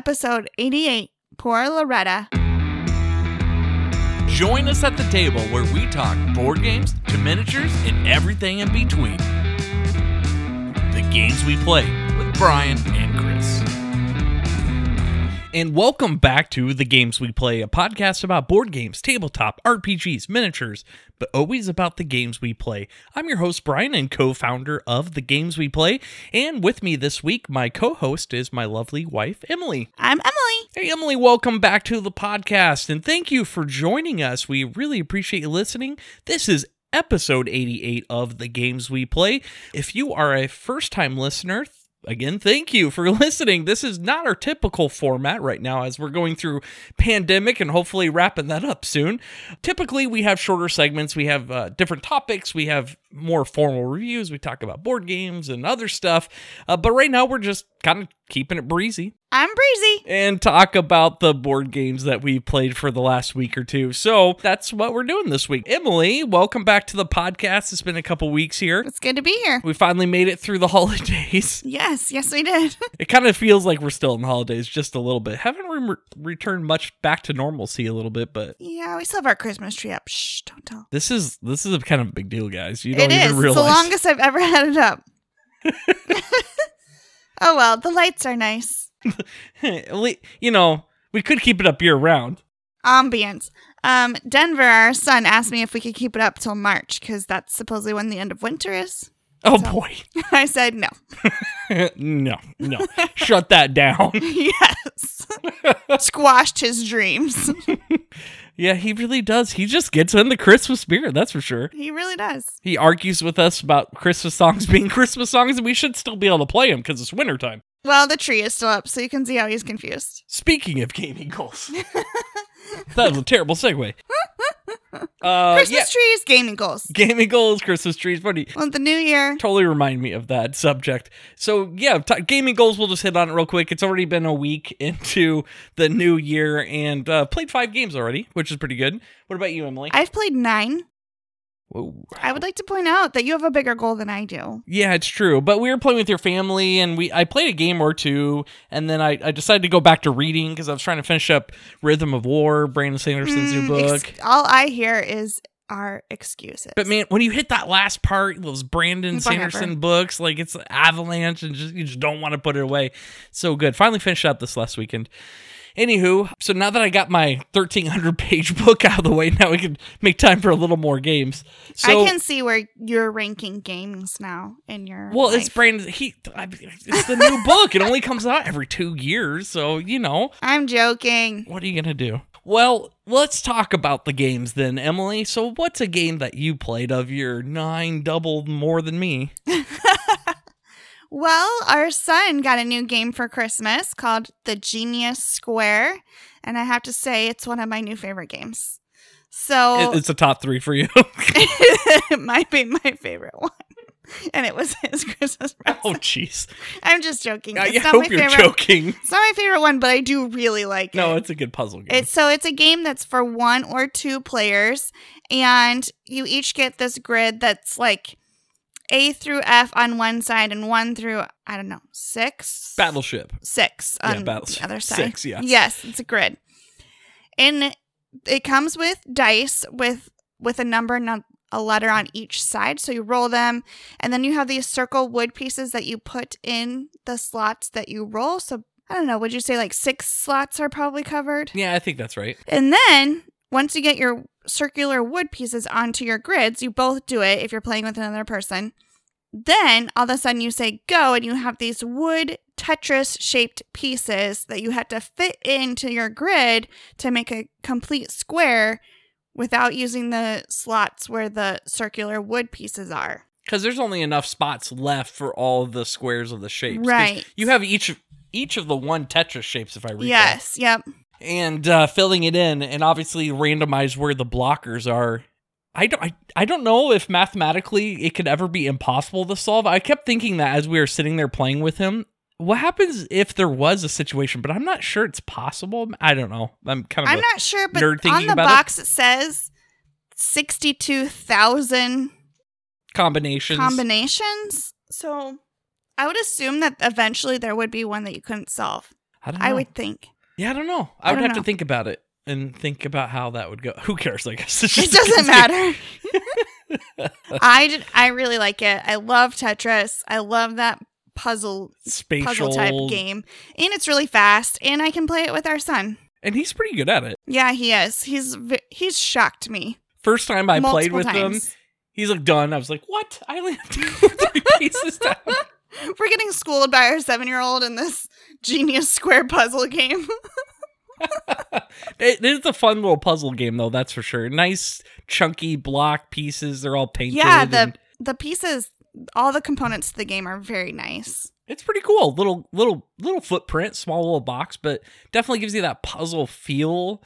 episode 88. Poor Loretta. Join us at the table where we talk board games to miniatures and everything in between. The games we play with Bryan and Chris. And welcome back to The Games We Play, a podcast about board games, tabletop, RPGs, miniatures, but always about the games we play. I'm your host, Bryan, and co founder of The Games We Play. And with me this week, my co host is my lovely wife, Emily. I'm Emily. Hey, Emily, welcome back to the podcast, and thank you for joining us. We really appreciate you listening. This is episode 88 of The Games We Play. If you are a first time listener, again, thank you for listening. This is not our typical format right now as we're going through pandemic and hopefully wrapping that up soon. Typically, we have shorter segments, we have uh, different topics, we have more formal reviews, we talk about board games and other stuff. Uh, but right now, we're just kind of keeping it breezy I'm Breezy. and talk about the board games that we played for the last week or two. So that's what we're doing this week. Emily, welcome back to the podcast. It's been a couple weeks here. It's good to be here. We finally made it through the holidays. Yes, yes, we did. It kind of feels like we're still in the holidays just a little bit. Haven't re- returned much back to normalcy a little bit, but yeah, we still have our Christmas tree up. Shh, don't tell. this is this is a kind of big deal, guys. You don't It even is. It's the longest I've ever had it up. oh well, the lights are nice. You know, we could keep it up year round. Ambience. Um, Denver, our son, asked me if we could keep it up till March because that's supposedly when the end of winter is. Oh So- boy. I said no. No, no. Shut that down. yes. Squashed his dreams. Yeah, he really does. He just gets in the Christmas spirit, that's for sure. he really does. He argues with us about Christmas songs being Christmas songs, and we should still be able to play them because it's wintertime. Well, the tree is still up, so you can see how he's confused. Speaking of gaming goals, that was a terrible segue. Uh, Christmas yeah, trees, gaming goals. gaming goals, Christmas trees, funny. Well, the new year. Totally remind me of that subject. So yeah, t- gaming goals. We'll just hit on it real quick. It's already been a week into the new year, and uh, played five games already, which is pretty good. What about you, Emily? I've played nine. Whoa. I would like to point out that you have a bigger goal than I do. Yeah, it's true. But we were playing with your family, and we I played a game or two, and then I, I decided to go back to reading because I was trying to finish up Rhythm of War, Brandon Sanderson's new Mm, book. ex- all I hear is our excuses. but man, when you hit that last part, those Brandon Whatever. Sanderson books, like it's avalanche, and just you just don't want to put it away. So good. Finally finished up this last weekend. Anywho, so now that I got my 1300 page book out of the way, now we can make time for a little more games. So I can see where you're ranking games now in your. Well, it's life. Brandon. He, I, it's the new book. It only comes out every two years, so you know I'm joking. what are you gonna do? Well, let's talk about the games then, Emily. So, what's a game that you played of your nine doubled more than me? Well, our son got a new game for Christmas called The Genius Square, and I have to say it's one of my new favorite games. So it's a top three for you. it might be my favorite one. And it was his Christmas oh, present. oh, jeez. I'm just joking. I It's my hope you're favorite. joking. It's not my favorite one, but I do really like No, it. No, it's a good puzzle game. It's so it's a game that's for one or two players, and you each get this grid that's like A through F on one side and one through I don't know six Battleship. six Yeah, on Battleship. the other side. Six, yes. Yes, it's a grid, and it comes with dice with with a number and a letter on each side. So you roll them, and then you have these circle wood pieces that you put in the slots that you roll. So I don't know. Would you say like six slots are probably covered? Yeah, I think that's right. And then once you get your circular wood pieces onto your grids, you both do it if you're playing with another person. Then all of a sudden you say go, and you have these wood Tetris shaped pieces that you have to fit into your grid to make a complete square without using the slots where the circular wood pieces are. Because there's only enough spots left for all the squares of the shapes. Right. You have each each of the one Tetris shapes, if I recall. Yes, yep. And uh, filling it in, and obviously randomize where the blockers are. I don't, I, I don't know if mathematically it could ever be impossible to solve. I kept thinking that as we were sitting there playing with him. What happens if there was a situation, but I'm not sure it's possible. I don't know. I'm kind of I'm not sure, but nerd on the about it. box it says 62,000 combinations. combinations. So I would assume that eventually there would be one that you couldn't solve. I. I would think. Yeah, I don't know. I, I would have to think about it and think about how that would go. Who cares? I guess It doesn't matter. I did, I really like it. I love Tetris. I love that puzzle. Spatial puzzle type game, and it's really fast. And I can play it with our son. and he's pretty good at it. Yeah, he is. He's he's shocked me. First time I played multiple with him, he's like done. I was like, "What? I only have to go three pieces down." We're getting schooled by our seven year old in this genius square puzzle game. it is a fun little puzzle game, though. That's for sure. Nice chunky block pieces. They're all painted. yeah, the and the pieces, all the components to the game are very nice. it's pretty cool. Little little little footprint, small little box, but definitely gives you that puzzle feel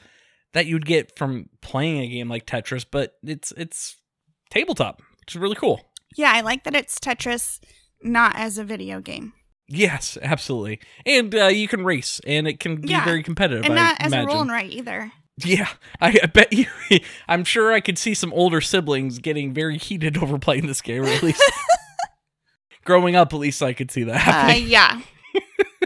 that you'd get from playing a game like Tetris. But it's it's tabletop, which is really cool. Yeah, I like that it's Tetris, not as a video game, Yes, absolutely. And uh, you can race, and it can be Yeah, very competitive. and I not as imagine. a roll and write either. Yeah, I, I bet you. I'm sure I could see some older siblings getting very heated over playing this game. Or at least growing up, at least I could see that Uh, yeah,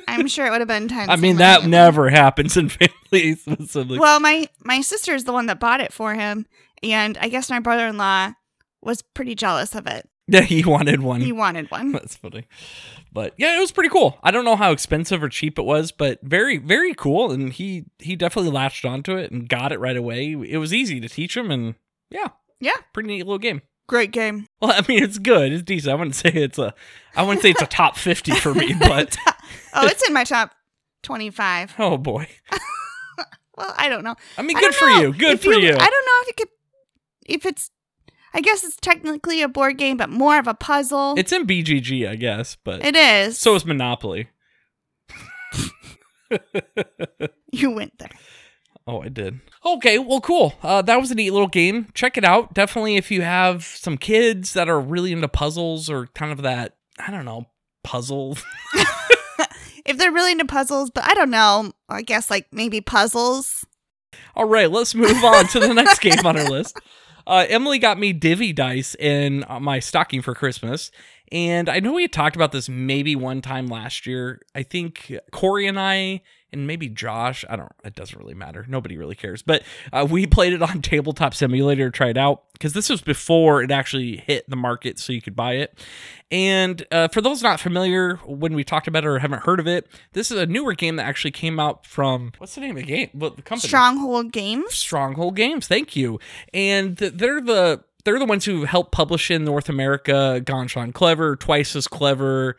I'm sure it would have been tense. I mean, that family. never happens in families with siblings. Well, my my sister is the one that bought it for him, and I guess my brother in law was pretty jealous of it. yeah, he wanted one. He wanted one. That's funny. But yeah, it was pretty cool. I don't know how expensive or cheap it was, but very, very cool. And he he definitely latched onto it and got it right away. It was easy to teach him, and yeah, Yeah. pretty neat little game. Great game. Well, I mean, it's good. It's decent. I wouldn't say it's a, I wouldn't say it's a top fifty for me, but Oh, it's in my top twenty-five. oh boy. Well, I don't know. I mean, I good for know. you. Good If for you. I don't know if it could, if it's. I guess it's technically a board game, but more of a puzzle. It's in BGG, I guess, but it is. so is Monopoly. you went there. Oh, I did. Okay, well, cool. Uh, that was a neat little game. Check it out. Definitely, if you have some kids that are really into puzzles or kind of that, I don't know, puzzle. If they're really into puzzles, but I don't know. I guess like maybe puzzles. All right, let's move on to the next game on our list. Uh, Emily got me Divvy dice in uh, my stocking for Christmas. And I know we had talked about this maybe one time last year. I think Corey and I, and maybe Josh, I don't, it doesn't really matter. Nobody really cares. But uh, we played it on Tabletop Simulator to try it out because this was before it actually hit the market so you could buy it. And uh, for those not familiar, when we talked about it or haven't heard of it, this is a newer game that actually came out from, what's the name of the game? What the company? Stronghold Games. Stronghold Games. Thank you. And th- they're the they're the ones who helped publish in North America Ganz Schön Clever, Twice as Clever.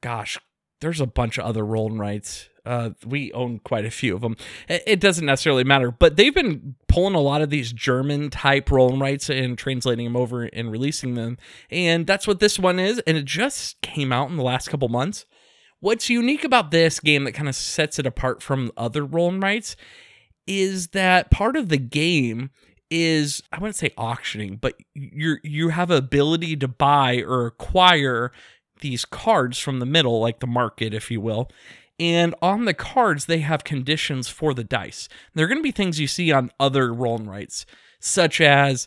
Gosh, there's a bunch of other roll and rights. Uh, we own quite a few of them. It, doesn't necessarily matter, but they've been pulling a lot of these German type roll and rights and translating them over and releasing them. And that's what this one is. And it just came out in the last couple months. What's unique about this game that kind of sets it apart from other roll and rights is that part of the game is I wouldn't say auctioning, but you you have ability to buy or acquire these cards from the middle, like the market, if you will. And on the cards, they have conditions for the dice. They're going to be things you see on other roll and rights, such as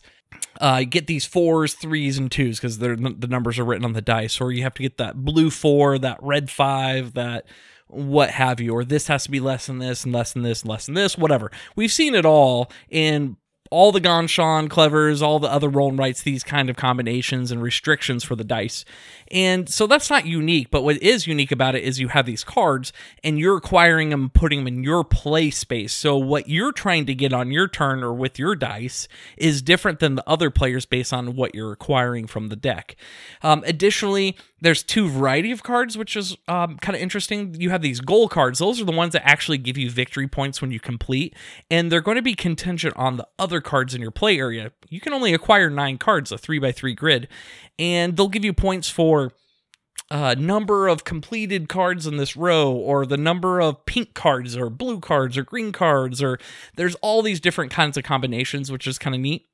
uh, get these fours, threes, and twos because the numbers are written on the dice, or you have to get that blue four, that red five, that what have you, or this has to be less than this and less than this and less than this, whatever. We've seen it all in all the Ganz Schön clevers, all the other roll and rights, these kind of combinations and restrictions for the dice. And so that's not unique, but what is unique about it is you have these cards and you're acquiring them, putting them in your play space. So what you're trying to get on your turn or with your dice is different than the other players based on what you're acquiring from the deck. Um, additionally, there's two variety of cards, which is um, kind of interesting. You have these goal cards; those are the ones that actually give you victory points when you complete, and they're going to be contingent on the other cards in your play area. You can only acquire nine cards, a three by three grid, and they'll give you points for uh, number of completed cards in this row, or the number of pink cards, or blue cards, or green cards, or there's all these different kinds of combinations, which is kind of neat.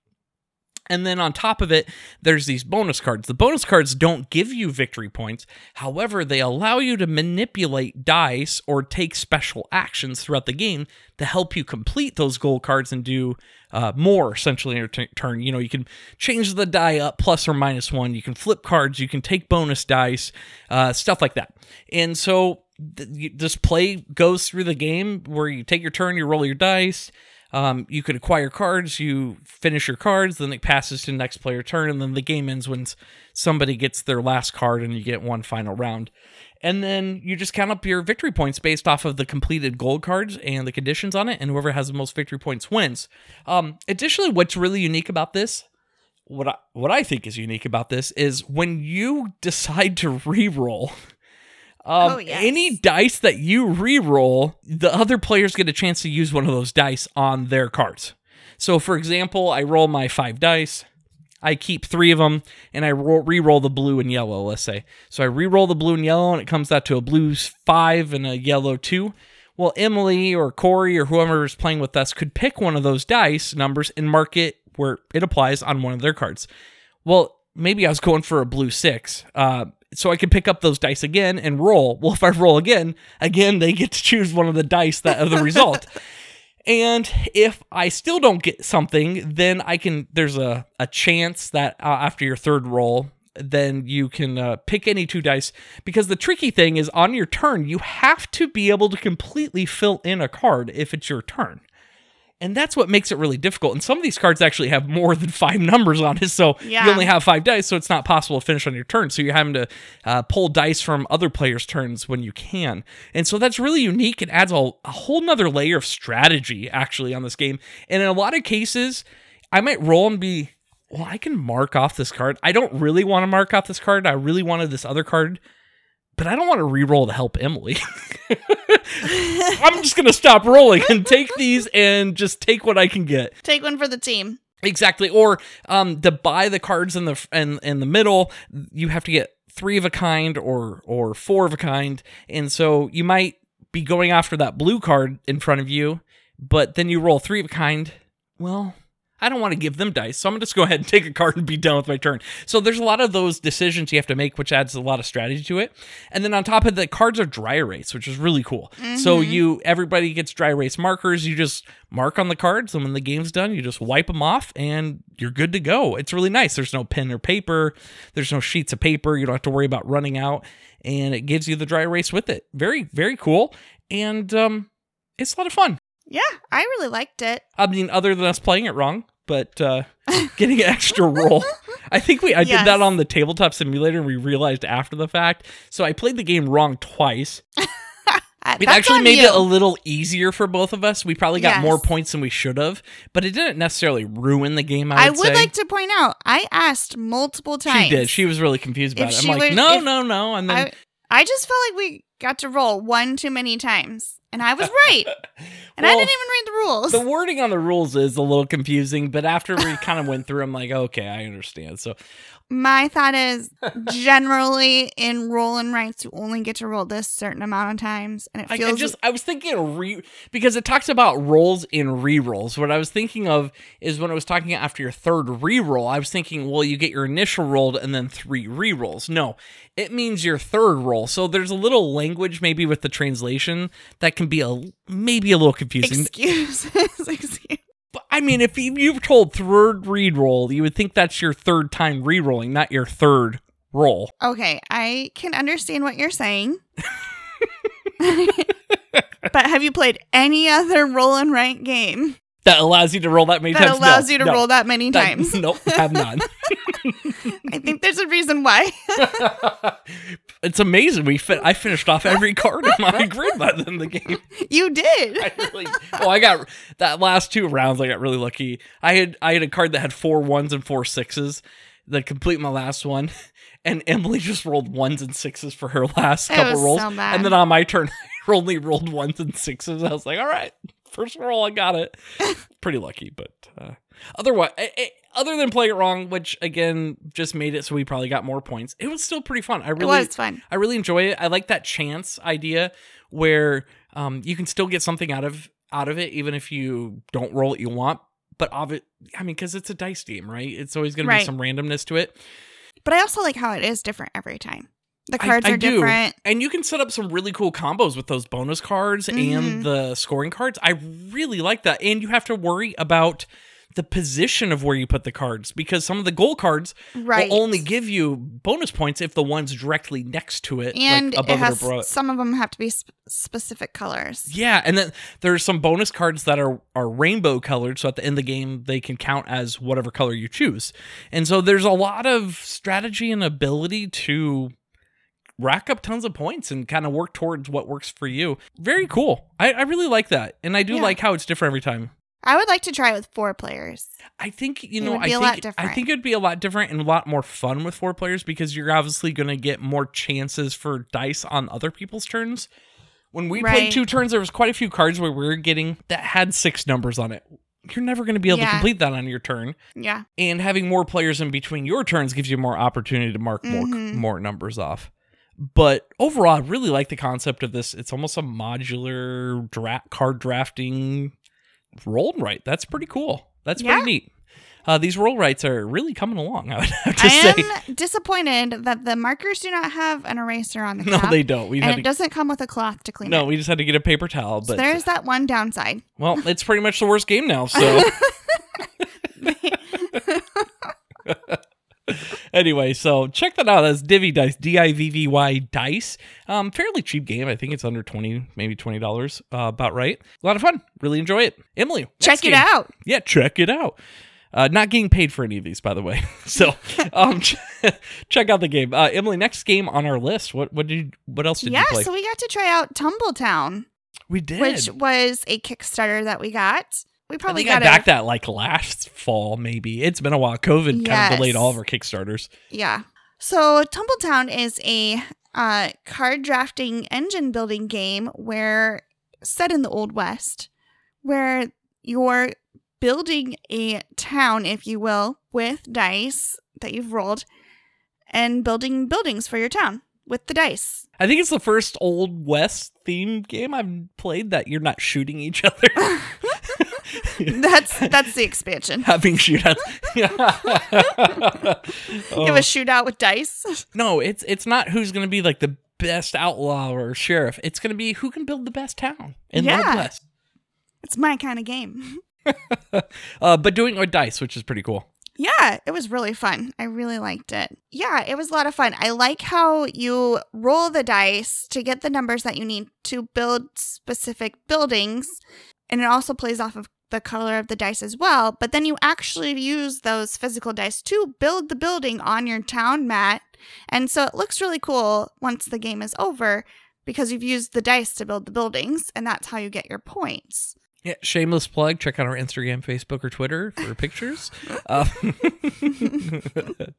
And then on top of it, there's these bonus cards. The bonus cards don't give you victory points. However, they allow you to manipulate dice or take special actions throughout the game to help you complete those goal cards and do uh, more essentially in your t- turn. You know, you can change the die up plus or minus one. You can flip cards. You can take bonus dice, uh, stuff like that. And so th- this play goes through the game where you take your turn, you roll your dice. Um, you could acquire cards, you finish your cards, then it passes to next player turn, and then the game ends when somebody gets their last card and you get one final round. And then you just count up your victory points based off of the completed gold cards and the conditions on it, and whoever has the most victory points wins. Um, additionally, what's really unique about this, what I, what I think is unique about this, is when you decide to re-roll. Um, Oh, yes. Any dice that you re-roll, the other players get a chance to use one of those dice on their cards. So, for example, I roll my five dice. I keep three of them, and I roll, re-roll the blue and yellow. Let's say, so I re-roll the blue and yellow, and it comes out to a blue five and a yellow two. Well, Emily or Corey or whoever is playing with us could pick one of those dice numbers and mark it where it applies on one of their cards. Well, maybe I was going for a blue six. Uh, so I can pick up those dice again and roll. Well, if I roll again, again, they get to choose one of the dice that are the result. And if I still don't get something, then I can, there's a, a chance that uh, after your third roll, then you can uh, pick any two dice. Because the tricky thing is on your turn, you have to be able to completely fill in a card if it's your turn. And that's what makes it really difficult. And some of these cards actually have more than five numbers on it. So Yeah. you only have five dice, so it's not possible to finish on your turn. So you're having to uh, pull dice from other players' turns when you can. And so that's really unique. It adds a, a whole nother layer of strategy, actually, on this game. And in a lot of cases, I might roll and be, well, I can mark off this card. I don't really want to mark off this card. I really wanted this other card. But I don't want to re-roll to help Emily. I'm just gonna stop rolling and take these and just take what I can get. Take one for the team. Exactly. Or um, to buy the cards in the in in the middle, you have to get three of a kind or or four of a kind, and so you might be going after that blue card in front of you, but then you roll three of a kind. Well. I don't want to give them dice, so I'm gonna just go ahead and take a card and be done with my turn. So there's a lot of those decisions you have to make, which adds a lot of strategy to it. And then on top of the cards are dry erase, which is really cool. So you everybody gets dry erase markers. You just mark on the cards, and when the game's done, you just wipe them off, and you're good to go. It's really nice. There's no pen or paper. There's no sheets of paper. You don't have to worry about running out, and it gives you the dry erase with it. Very very cool, and um, it's a lot of fun. Yeah, I really liked it. I mean, other than us playing it wrong, but uh, getting an extra roll. I think we I Yes. did that on the tabletop simulator, and we realized after the fact. So I played the game wrong twice. It actually made you. it a little easier for both of us. We probably got Yes. more points than we should have, but it didn't necessarily ruin the game. I I would, like to point out, I asked multiple times. She did. She was really confused about it. I'm like, was- no, no, no, and then I, I just felt like we got to roll one too many times, and I was right. And I didn't even read the rules. the wording on the rules is a little confusing. But after we kind of went through, I'm like, okay, I understand. So My thought is generally in roll and rights, you only get to roll this certain amount of times, and it I, I feels just I was thinking re because it talks about rolls in re-rolls. What I was thinking of is when it was talking after your third re-roll, I was thinking, well, you get your initial roll and then three re-rolls. No, it means your third roll. So there's a little language maybe with the translation that can be a maybe a little confusing. excuses. Excuse- But, I mean, if you- you've told third re-roll, you would think that's your third time re-rolling, not your third roll. Okay, I can understand what you're saying. but have you played any other roll and write game That allows you to roll that many that times. allows No, you to no. roll that many That- times? Nope, have not. I think there's a reason why. it's amazing. We fin- I finished off every card in my grid by the end of the game. you did. I really, well, I got that last two rounds. I got really lucky. I had I had a card that had four ones and four sixes. that complete my last one, and Emily just rolled ones and sixes for her last couple rolls, so and then on my turn, I only rolled ones and sixes. I was like, all right, first roll, I got it. Pretty lucky, but uh, otherwise, eh, eh, other than playing it wrong, which again just made it so we probably got more points. It was still pretty fun. I really, It was fun. I really enjoy it. I like that chance idea where um, you can still get something out of out of it, even if you don't roll what you want. But of it, I mean, because it's a dice game, right? It's always going to be some randomness to it. But I also like how it is different every time. The cards I are do. different. and you can set up some really cool combos with those bonus cards Mhm. and the scoring cards. I really like that, and you have to worry about the position of where you put the cards because some of the goal cards Right. will only give you bonus points if the one's directly next to it, and like it has it or below. it. some of them have to be sp- specific colors. Yeah, and then there's some bonus cards that are are rainbow colored, so at the end of the game they can count as whatever color you choose. And so there's a lot of strategy and ability to rack up tons of points and kind of work towards what works for you. Very cool. I, I really like that, and I do Yeah. like how it's different every time. I would like to try it with four players. I think you know. I think I think it'd be a lot different and a lot more fun with four players because you're obviously going to get more chances for dice on other people's turns. When we played two turns, there was quite a few cards where we were getting that had six numbers on it. You're never going to be able to complete that on your turn, Yeah. and having more players in between your turns gives you more opportunity to mark more Mhm. more numbers off. But overall, I really like the concept of this. It's almost a modular dra- card drafting roll right. That's pretty cool. That's Yeah. pretty neat. Uh, these roll rights are really coming along. I would have to I say. I am disappointed that the markers do not have an eraser on the No, they don't. We and it to. doesn't come with a cloth to clean it. No, it. we just had to get a paper towel. So But there's that one downside. well, it's pretty much the worst game now. So anyway, so check that out. That's Divvy Dice, D I V V Y Dice. Um, fairly cheap game. I think it's under twenty, maybe twenty dollars. Uh, about right. A lot of fun. Really enjoy it. Emily, Check it game. out. Yeah, check it out. Uh, not getting paid for any of these, by the way. So, um, ch- check out the game. Uh, Emily, next game on our list. What what did you, what else did Yeah, you play? so we got to try out Tumbletown, we did. which was a Kickstarter that we got. We probably got backed it. that like last fall, maybe. It's been a while. COVID kind of delayed all of our Kickstarters. Yeah. So Tumbletown is a uh, card drafting engine building game where set in the old west, where you're building a town, if you will, with dice that you've rolled, and building buildings for your town with the dice. I think it's the first Old West themed game I've played that you're not shooting each other. That's that's the expansion. Having shootouts. You Oh. have a shootout with dice. no, it's it's not who's going to be like the best outlaw or sheriff. It's going to be who can build the best town in the Yeah. West. It's my kind of game. Uh, but doing it with dice, which is pretty cool. Yeah, it was really fun. I really liked it. Yeah, it was a lot of fun. I like how you roll the dice to get the numbers that you need to build specific buildings. And it also plays off of the color of the dice as well. But then you actually use those physical dice to build the building on your town mat. And so it looks really cool once the game is over because you've used the dice to build the buildings. And that's how you get your points. Yeah, shameless plug. Check out our Instagram, Facebook, or Twitter for pictures. Uh,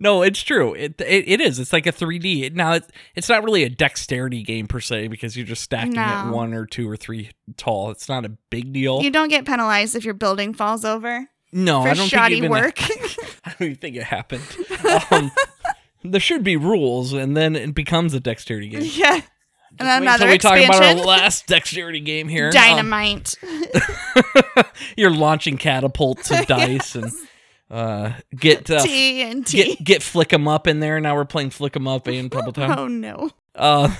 no, it's true. It, it it is. It's like a 3D. Now it's it's not really a dexterity game per se because you're just stacking it one or two or three tall. It's not a big deal. You don't get penalized if your building falls over no, for I don't shoddy think work. I don't even think it happened. Um, there should be rules, and then it becomes a dexterity game. yeah. And then another we talk about our last dexterity game here. Um, Dynamite. you're launching catapults of dice and uh, get uh, T and T. get get flick 'em up in there. Now we're playing flick 'em up and Tumbletown. Oh no. Uh,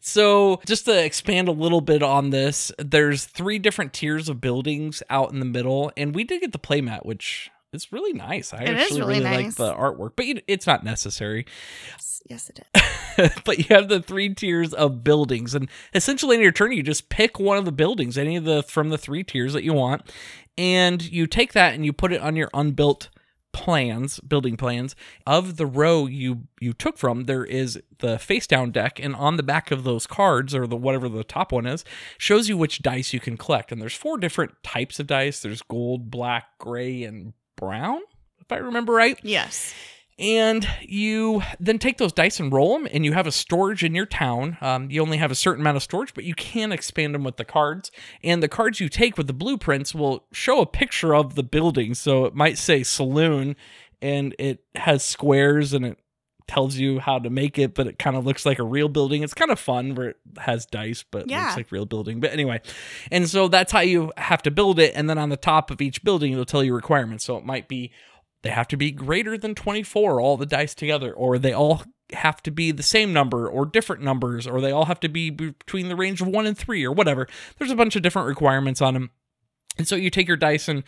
so just to expand a little bit on this, there's three different tiers of buildings out in the middle, and we did get the playmat, which is really nice. I It is actually really really like the artwork, but you- it's not necessary. Yes, it is. but you have the three tiers of buildings, and essentially in your turn, you just pick one of the buildings, any of the from the three tiers that you want, and you take that and you put it on your unbuilt plans building plans of the row you you took from there is the face down deck and on the back of those cards or the whatever the top one is shows you which dice you can collect and there's four different types of dice there's gold black gray and brown if i remember right. Yes. and you then take those dice and roll them and you have a storage in your town. Um, you only have a certain amount of storage but you can expand them with the cards. And the cards you take with the blueprints will show a picture of the building. So it might say saloon and it has squares and it tells you how to make it but it kind of looks like a real building. It's kind of fun where it has dice but Yeah. looks like real building. But anyway and so that's how you have to build it and then on the top of each building it'll tell you requirements. So it might be they have to be greater than 24 all the dice together or they all have to be the same number or different numbers or they all have to be between the range of 1 and 3 or whatever. There's a bunch of different requirements on them And so you take your dice and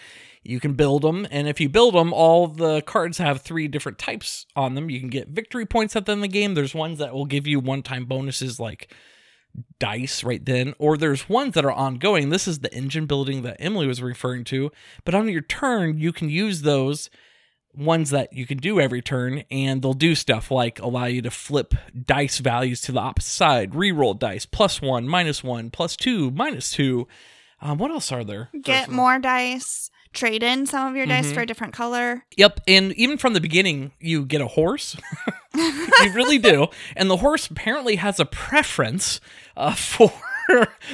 you can build them. And if you build them, all the cards have three different types on them. You can get victory points at the end of the game. There's ones that will give you one time bonuses like dice right then, or there's ones that are ongoing. This is the engine building that Emily was referring to. But on your turn, you can use those ones that you can do every turn, and they'll do stuff like allow you to flip dice values to the opposite side, reroll dice, plus one, minus one, plus two, minus two. Um, what else are there? Get There's- more dice. Trade in some of your dice Mhm. for a different color. Yep, and even from the beginning, you get a horse. you really do, and the horse apparently has a preference uh, for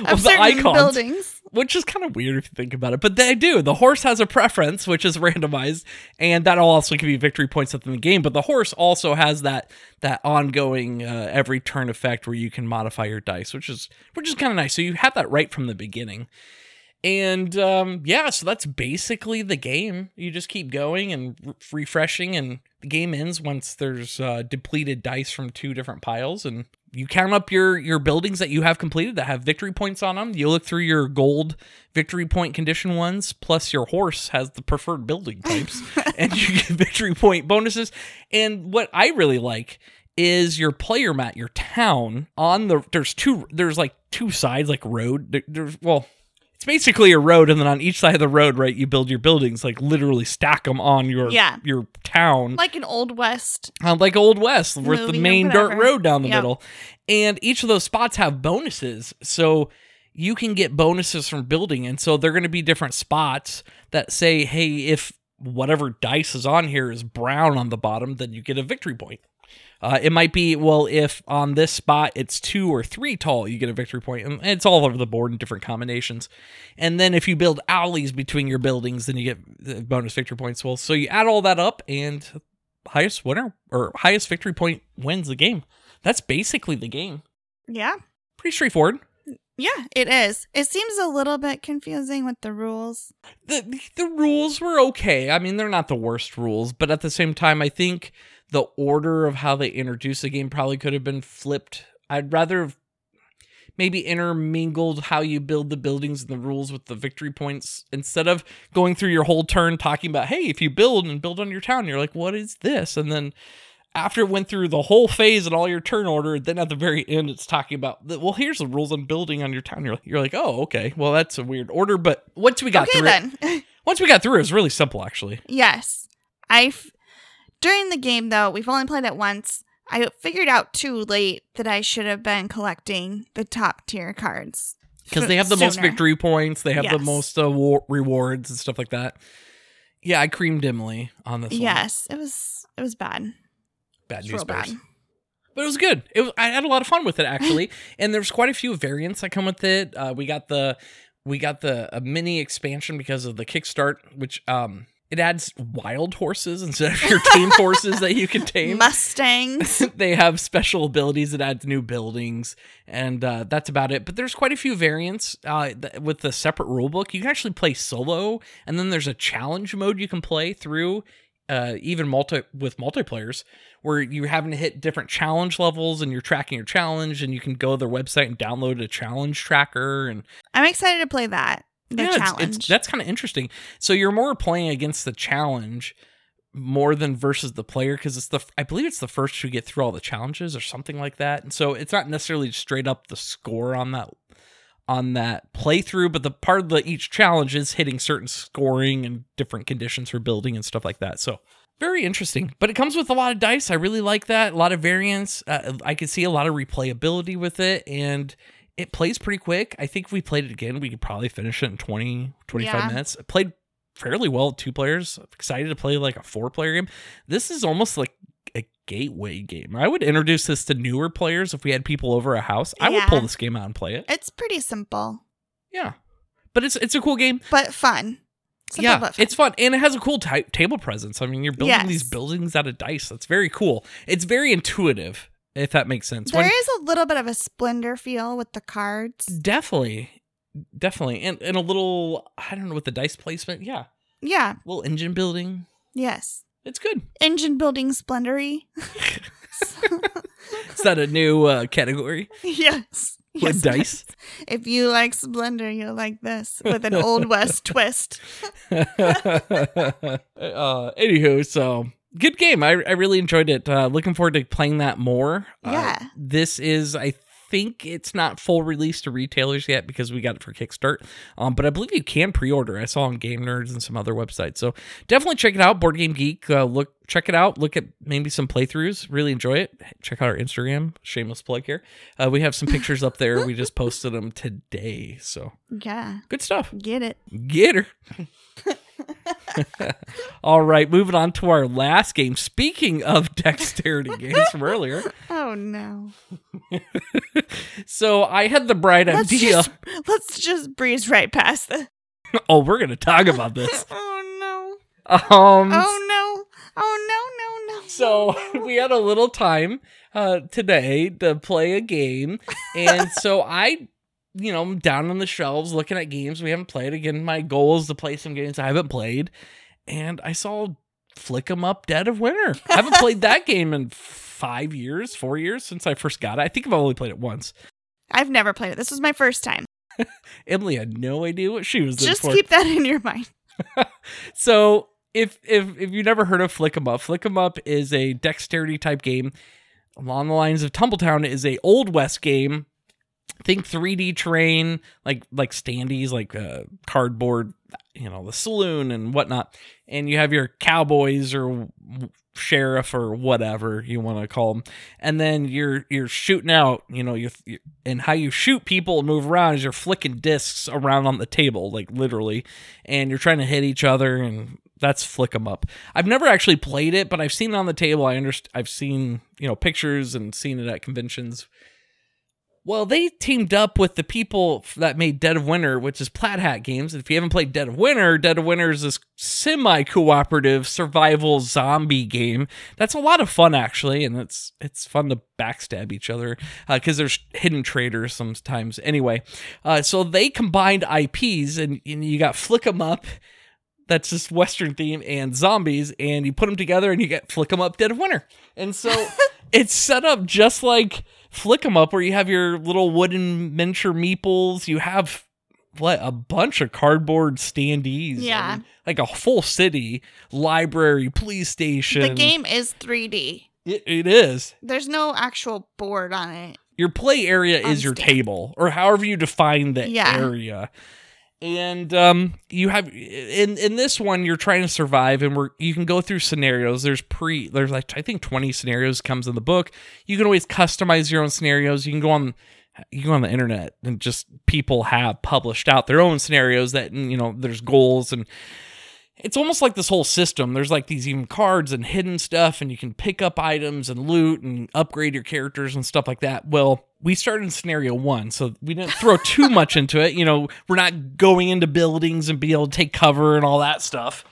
Of the icons, buildings. which is kind of weird if you think about it. But they do. The horse has a preference, which is randomized, and that'll also give you victory points at the end of the game. But the horse also has that that ongoing uh, every turn effect where you can modify your dice, which is which is kind of nice. So you have that right from the beginning. And um, yeah, so that's basically the game. You just keep going and re- refreshing, and the game ends once there's uh, depleted dice from two different piles, and you count up your your buildings that you have completed that have victory points on them. You look through your gold victory point condition ones, plus your horse has the preferred building types, and you get victory point bonuses. And what I really like is your player mat, your town on the there's two there's like two sides like road. There- There's well it's basically a road and then on each side of the road right you build your buildings like literally stack them on your Yeah. your town Like an old west. uh, like old west with the main dirt road down the Yep. middle and each of those spots have bonuses so you can get bonuses from building and so they're going to be different spots that say hey if whatever dice is on here is brown on the bottom then you get a victory point uh, it might be well if on this spot it's two or three tall you get a victory point and it's all over the board in different combinations and then if you build alleys between your buildings then you get bonus victory points well so you add all that up and highest winner or highest victory point wins the game that's basically the game Yeah. pretty straightforward Yeah, it is. It seems a little bit confusing with the rules. the the rules were okay. I mean, they're not the worst rules, but at the same time, I think the order of how they introduce the game probably could have been flipped. I'd rather have maybe intermingled how you build the buildings and the rules with the victory points instead of going through your whole turn talking about, hey, if you build and build on your town, you're like, what is this? And then after it went through the whole phase and all your turn order, then at the very end, it's talking about, well, here's the rules on building on your town. You're, you're like, oh, okay. Well, that's a weird order. But once we got okay through it, once we got through, it was really simple, actually. yes. I f- during the game though, we've only played it once. I figured out too late that I should have been collecting the top tier cards. Because they have the most victory points, they have the most uh, war- rewards and stuff like that. Yeah, I creamed Emily on this one. Yes, it was it was bad. Bad news bears. bad. But it was good. It was, I had a lot of fun with it actually, and there's quite a few variants that come with it. Uh, we got the we got the a mini expansion because of the kickstart, which um it adds wild horses instead of your tame horses that you can tame. Mustangs. they have special abilities that add new buildings, and uh, that's about it. But there's quite a few variants uh, th- with the separate rulebook. You can actually play solo, and then there's a challenge mode you can play through, uh, even multi with multiplayers, where you're having to hit different challenge levels, and you're tracking your challenge, and you can go to their website and download a challenge tracker, and I'm excited to play that. The yeah, challenge. It's, that's kind of interesting. So you're more playing against the challenge more than versus the player because it's the I believe it's the first to get through all the challenges or something like that. And so it's not necessarily straight up the score on that on that playthrough, but the part of the each challenge is hitting certain scoring and different conditions for building and stuff like that. So very interesting, but it comes with a lot of dice. I really like that. A lot of variance. Uh, I can see a lot of replayability with it, and it plays pretty quick. I think if we played it again, we could probably finish it in 20, 25 Yeah. minutes. It played fairly well with two players. I'm excited to play like a four player game. This is almost like a gateway game. I would introduce this to newer players if we had people over a house. I would pull this game out and play it. it's pretty simple, Yeah. But it's it's a cool game. but fun. Simple yeah, but fun. it's fun and it has a cool ty- table presence. I mean, you're building these buildings out of dice. That's very cool. It's very intuitive, if that makes sense. There When- is a little bit of a splendor feel with the cards. definitely, definitely, and and a little I don't know with the dice placement. Yeah, Yeah. little engine building. Yes. It's good. Engine building splendory. Is that a new uh, category? yes. with Yes, dice. If you like Splendor, you'll like this with an Old West twist. uh, anywho, so good game. I, I really enjoyed it. Uh, looking forward to playing that more. Uh, Yeah. this is, I think it's not full release to retailers yet because we got it for Kickstart. Um, but I believe you can pre-order. I saw on Game Nerds and some other websites. So definitely check it out. Board Game Geek. Uh, look, check it out. Look at maybe some playthroughs. Really enjoy it. Check out our Instagram. Shameless plug here. Uh, we have some pictures up there. We just posted them today. So Yeah. good stuff. Get it. Get her. All right, moving on to our last game. Speaking of dexterity games from earlier, Oh no. so I had the bright Let's idea. just let's just breeze right past this. Oh, we're gonna talk about this. Oh no. Um, Oh no. Oh no no no. so we had a little time uh, today to play a game, and so I, you know, I'm down on the shelves looking at games we haven't played. Again, my goal is to play some games I haven't played, and I saw Flick 'em Up Dead of Winter. I haven't played that game in five years, four years since I first got it. I think I've only played it once. I've never played it. This was my first time. Emily had no idea what she was Just keep that in your mind. So if if if you never heard of Flick 'em Up, Flick 'em Up is a dexterity type game along the lines of Tumbletown is a old west game. Think 3D terrain, like like standees, like uh, cardboard, you know, the saloon and whatnot. And you have your cowboys or sheriff or whatever you want to call them, and then you're you're shooting out. You know, you and how you shoot people and move around is you're flicking discs around on the table, like literally, and you're trying to hit each other and that's flick 'em up. I've never actually played it, but I've seen it on the table. I underst- I've seen, you know, pictures and seen it at conventions. Well, they teamed up with the people that made Dead of Winter, which is Plaid Hat Games. If you haven't played Dead of Winter, Dead of Winter is this semi-cooperative survival zombie game. That's a lot of fun, actually, and it's it's fun to backstab each other because there's hidden traitors sometimes. Anyway, uh, so they combined IPs, and, and you got Flick 'em Up that's just Western theme and zombies, and you put them together and you get Flick 'em Up Dead of Winter. And so it's set up just like Flick 'em Up, where you have your little wooden miniature meeples. You have what a bunch of cardboard standees. Yeah. like a full city, library, police station. The game is 3D. It, it is. There's no actual board on it. Your play area is your Understand. table, or however you define the Yeah. area. And um, you have in in this one, you're trying to survive, and we're you can go through scenarios. There's pre there's like I think 20 scenarios comes in the book. You can always customize your own scenarios. You can go on you can go on the internet and just people have published out their own scenarios that you know there's goals and it's almost like this whole system. There's like these even cards and hidden stuff, and you can pick up items and loot and upgrade your characters and stuff like that. Well, we started in scenario one, so we didn't throw too much into it. You know, we're not going into buildings and be able to take cover and all that stuff.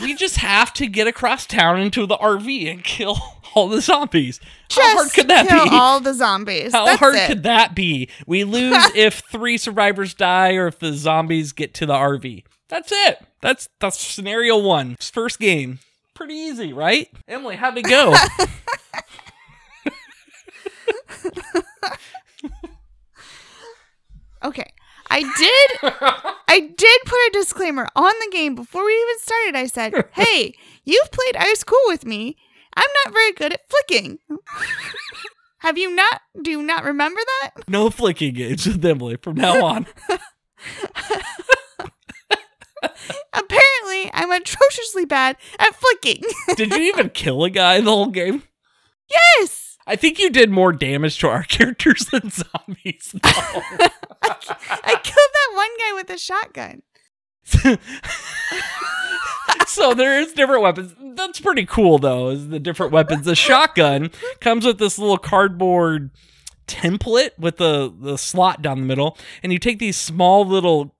We just have to get across town into the RV and kill all the zombies. How hard could that kill be? all the zombies. How That's hard it. could that be? We lose if three survivors die or if the zombies get to the RV. That's it. That's that's scenario one. First game. Pretty easy, right? Emily, how'd it go? Okay. I did I did put a disclaimer on the game before we even started. I said, "Hey, you've played Ice Cool with me. I'm not very good at flicking." Have you not do you not remember that? no flicking games with Emily from now on. Apparently, I'm atrociously bad at flicking. Did you even kill a guy the whole game? yes. I think you did more damage to our characters than zombies, though. I killed that one guy with a shotgun. so there is different weapons. That's pretty cool though. Is the different weapons. The shotgun comes with this little cardboard template with the the slot down the middle, and you take these small little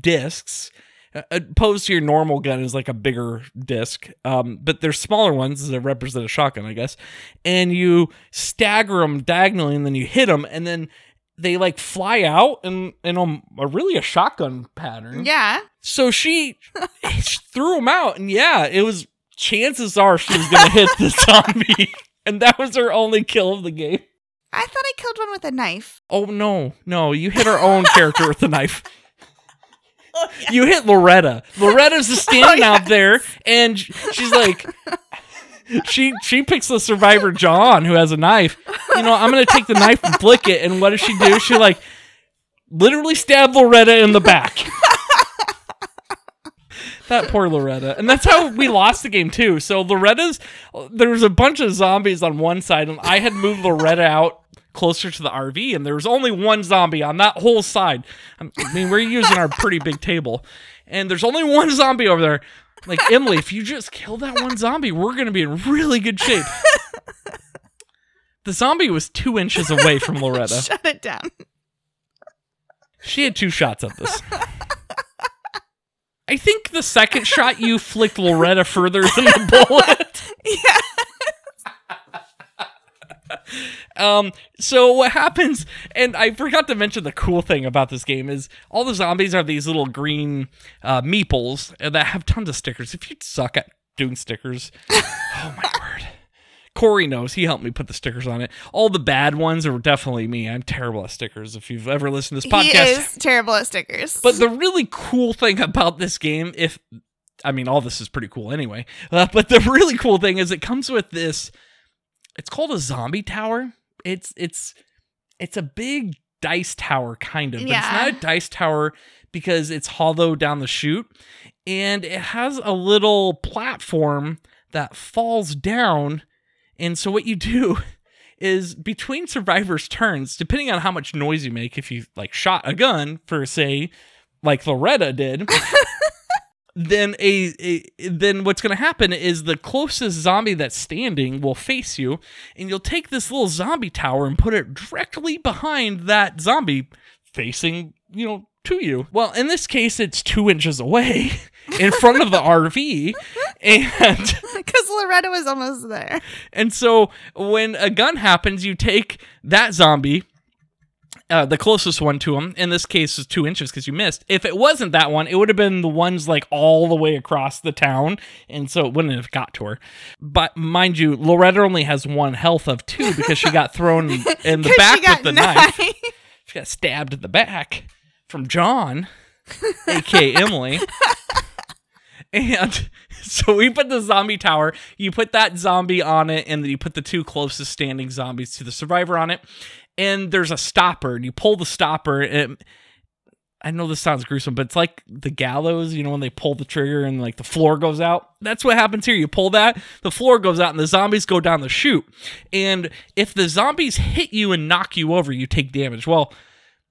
discs. Uh, Opposed to your normal gun is like a bigger disc, um, but there's smaller ones that represent a shotgun, I guess. And you stagger them diagonally, and then you hit them, and then they like fly out in in a, a really a shotgun pattern. Yeah. So she threw them out, and yeah, it was chances are she was gonna hit the zombie, and that was her only kill of the game. I thought I killed one with a knife. Oh no, no, you hit our own character with a knife. You hit Loretta. Loretta's just oh, standing out there, and she's like, she she picks the survivor John who has a knife. You know, I'm gonna take the knife and flick it. And what does she do? She like literally stabbed Loretta in the back. that poor Loretta. And that's how we lost the game too. So Loretta's there was a bunch of zombies on one side, and I had moved Loretta out closer to the RV, and there was only one zombie on that whole side. I mean, we're using our pretty big table, and there's only one zombie over there. Like Emily, if you just kill that one zombie, we're gonna be in really good shape. The zombie was two inches away from Loretta. Shut it down. She had two shots at this. I think the second shot you flicked Loretta further than the bullet. Yeah. Um, so what happens, and I forgot to mention the cool thing about this game is all the zombies are these little green uh, meeples that have tons of stickers. If you suck at doing stickers, oh my word. Corey knows. He helped me put the stickers on it. All the bad ones are definitely me. I'm terrible at stickers. If you've ever listened to this podcast, He is terrible at stickers. But the really cool thing about this game, if I mean, all this is pretty cool anyway, uh, but the really cool thing is it comes with this. It's called a zombie tower. It's it's it's a big dice tower kind of, but Yeah. it's not a dice tower because it's hollow down the chute, and it has a little platform that falls down. And so what you do is between survivors' turns, depending on how much noise you make, if you like shot a gun for say, like Loretta did, then a, a then what's going to happen is the closest zombie that's standing will face you, and you'll take this little zombie tower and put it directly behind that zombie facing you know to you. Well, in this case, it's two inches away in front of the RV, and. Because Loretta was almost there. And so when a gun happens, you take that zombie, uh, the closest one to him. In this case, is two inches because you missed. If it wasn't that one, it would have been the ones like all the way across the town, and so it wouldn't have got to her. But mind you, Loretta only has one health of two because she got thrown in the back with the knife. She got stabbed in the back from John, aka Emily. And so we put the zombie tower, you put that zombie on it, and then you put the two closest standing zombies to the survivor on it. And there's a stopper, and you pull the stopper. And I know this sounds gruesome, but it's like the gallows, you know, when they pull the trigger and like the floor goes out. That's what happens here. You pull that, the floor goes out, and the zombies go down the chute. And if the zombies hit you and knock you over, you take damage. Well,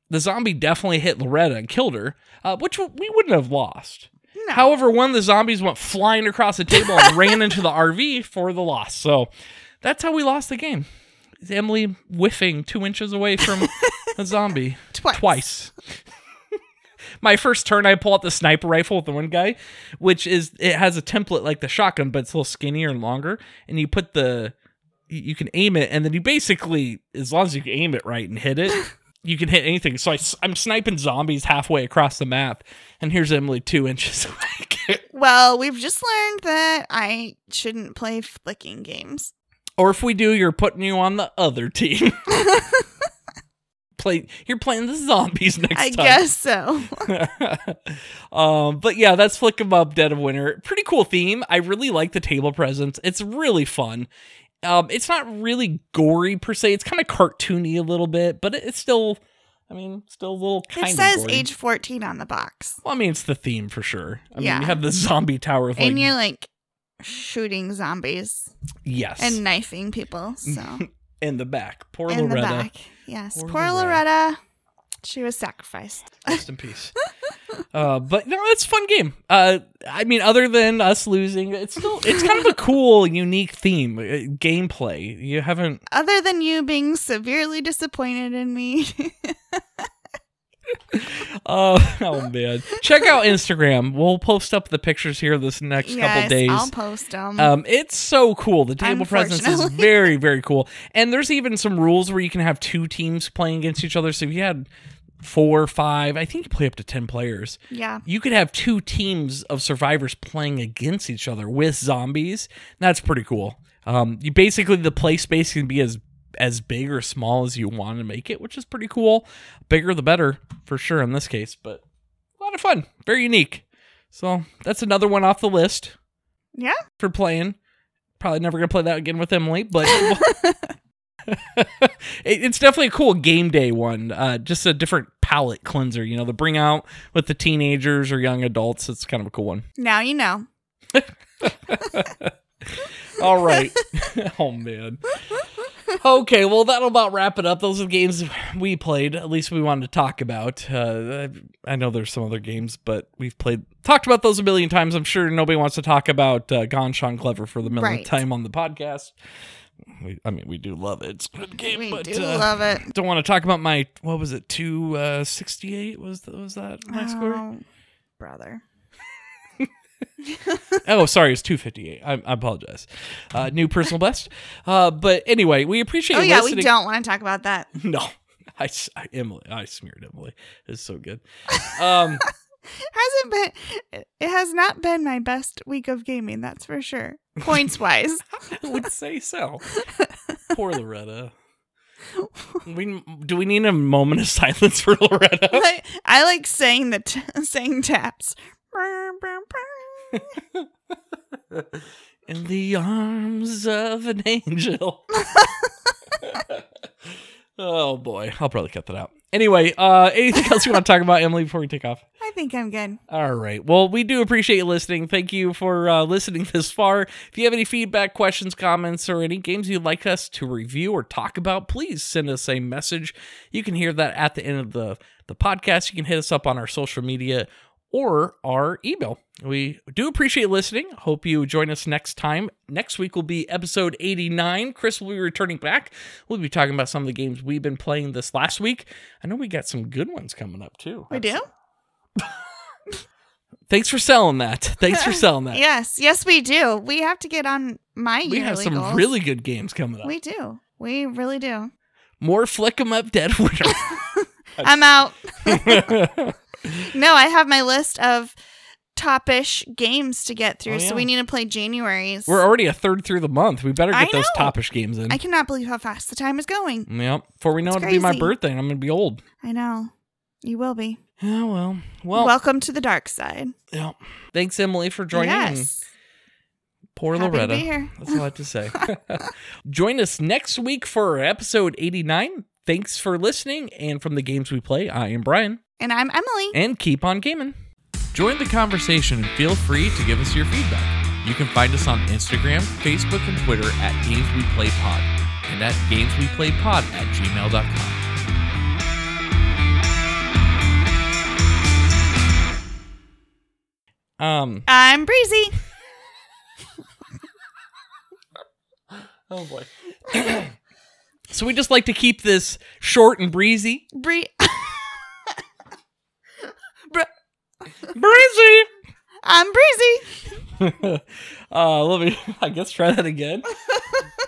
the zombie definitely hit Loretta and killed her, uh, which we wouldn't have lost. No. However, one of the zombies went flying across the table and ran into the RV for the loss. So that's how we lost the game. Emily whiffing two inches away from a zombie Twice. twice. My first turn, I pull out the sniper rifle with the one guy, which is it has a template like the shotgun, but it's a little skinnier and longer. And you put the you can aim it, and then you basically, as long as you can aim it right and hit it, you can hit anything. So I, am sniping zombies halfway across the map, and here's Emily two inches away. Well, we've just learned that I shouldn't play flicking games. Or if we do, you're putting you on the other team. Play, you're playing the zombies next I time. guess so. um, but yeah, that's Flick 'em Up Dead of Winter. Pretty cool theme. I really like the table presence. It's really fun. Um, it's not really gory per se. It's kind of cartoony a little bit, but it's still, I mean, still a little kind it says gory. age 14 on the box. Well, I mean, it's the theme for sure. I mean, Yeah. you have the zombie tower with like and you're like shooting zombies yes, and knifing people. So in the back. Poor in the Loretta. back. Yes. Poor Poor, Loretta. Loretta. She was sacrificed. Rest in peace. Uh, but no, it's a fun game. Uh, I mean, other than us losing, it's still it's kind of a cool, unique theme, uh, gameplay. You haven't. Other than you being severely disappointed in me. Uh, oh man, check out Instagram. We'll post up the pictures here this next couple days. I'll post them. Um, it's so cool. The table presence is very, very cool. And there's even some rules where you can have two teams playing against each other. So if you had four, five, I think you play up to ten players. yeah. you could have two teams of survivors playing against each other with zombies. That's pretty cool. Um, you basically the play space can be as as big or small as you want to make it, which is pretty cool. Bigger the better for sure in this case, but a lot of fun, very unique. So that's another one off the list Yeah. for playing. Probably never gonna play that again with Emily, but it- it's definitely a cool game day one. Uh, just a different palate cleanser, you know, to bring out with the teenagers or young adults. It's kind of a cool one. Now you know. All right. oh man. Okay, well that'll about wrap it up. Those are the games we played. At least we wanted to talk about. Uh, I know there's some other games, but we've played talked about those a million times. I'm sure nobody wants to talk about uh, Ganz Schön Clever for the millionth Right. time on the podcast. We, I mean, we do love it. It's a good game, We but do uh, love it. don't want to talk about my what was it? Two sixty eight uh, was was that my score? Oh, brother. Oh, sorry, it's 258. I, I apologize. Uh, new personal best. Uh, but anyway, we appreciate Oh yeah, listening. we don't want to talk about that. No, I, I- Emily, I smeared Emily. It's so good. Um, Hasn't been. It has not been my best week of gaming. That's for sure. Points wise. I would say so. Poor Loretta. We do we need a moment of silence for Loretta? I, I like saying the t- saying taps. In the arms of an angel. oh boy, I'll probably cut that out. Anyway, uh, anything else you want to talk about, Emily, before we take off? I think I'm good. All right. Well, we do appreciate you listening. Thank you for uh, listening this far. If you have any feedback, questions, comments, or any games you'd like us to review or talk about, please send us a message. You can hear that at the end of the, the podcast. You can hit us up on our social media or our email. We do appreciate listening. Hope you join us next time. Next week will be episode 89. Chris will be returning back. We'll be talking about some of the games we've been playing this last week. I know we got some good ones coming up too. We do. Thanks for selling that. Thanks for selling that. Yes, yes, we do. We have to get on my we have some goals. really good games coming up. We do. We really do. More flick 'em up dead winter. I'm out. No, I have my list of topish games to get through, Oh, so we need to play January's. We're already a third through the month. We better get those topish games in. I cannot believe how fast the time is going. Yep. Before we know It's it'll be my birthday and I'm gonna be old. I know. You will be. Yeah, well. Well, Welcome to the dark side. yeah. Thanks, Emily, for joining. yes. Poor Happy Loretta. That's all I have to say. Join us next week for episode 89. Thanks for listening. And from the games we play, I am Bryan. And I'm Emily. and keep on gaming. Join the conversation and feel free to give us your feedback. You can find us on Instagram, Facebook, and Twitter at Games We Play Pod and at Games We Play Pod at gmail.com. Um, I'm Breezy. oh boy. so we just like to keep this short and breezy. Bree. Breezy! I'm Breezy. uh, let me, I guess, try that again.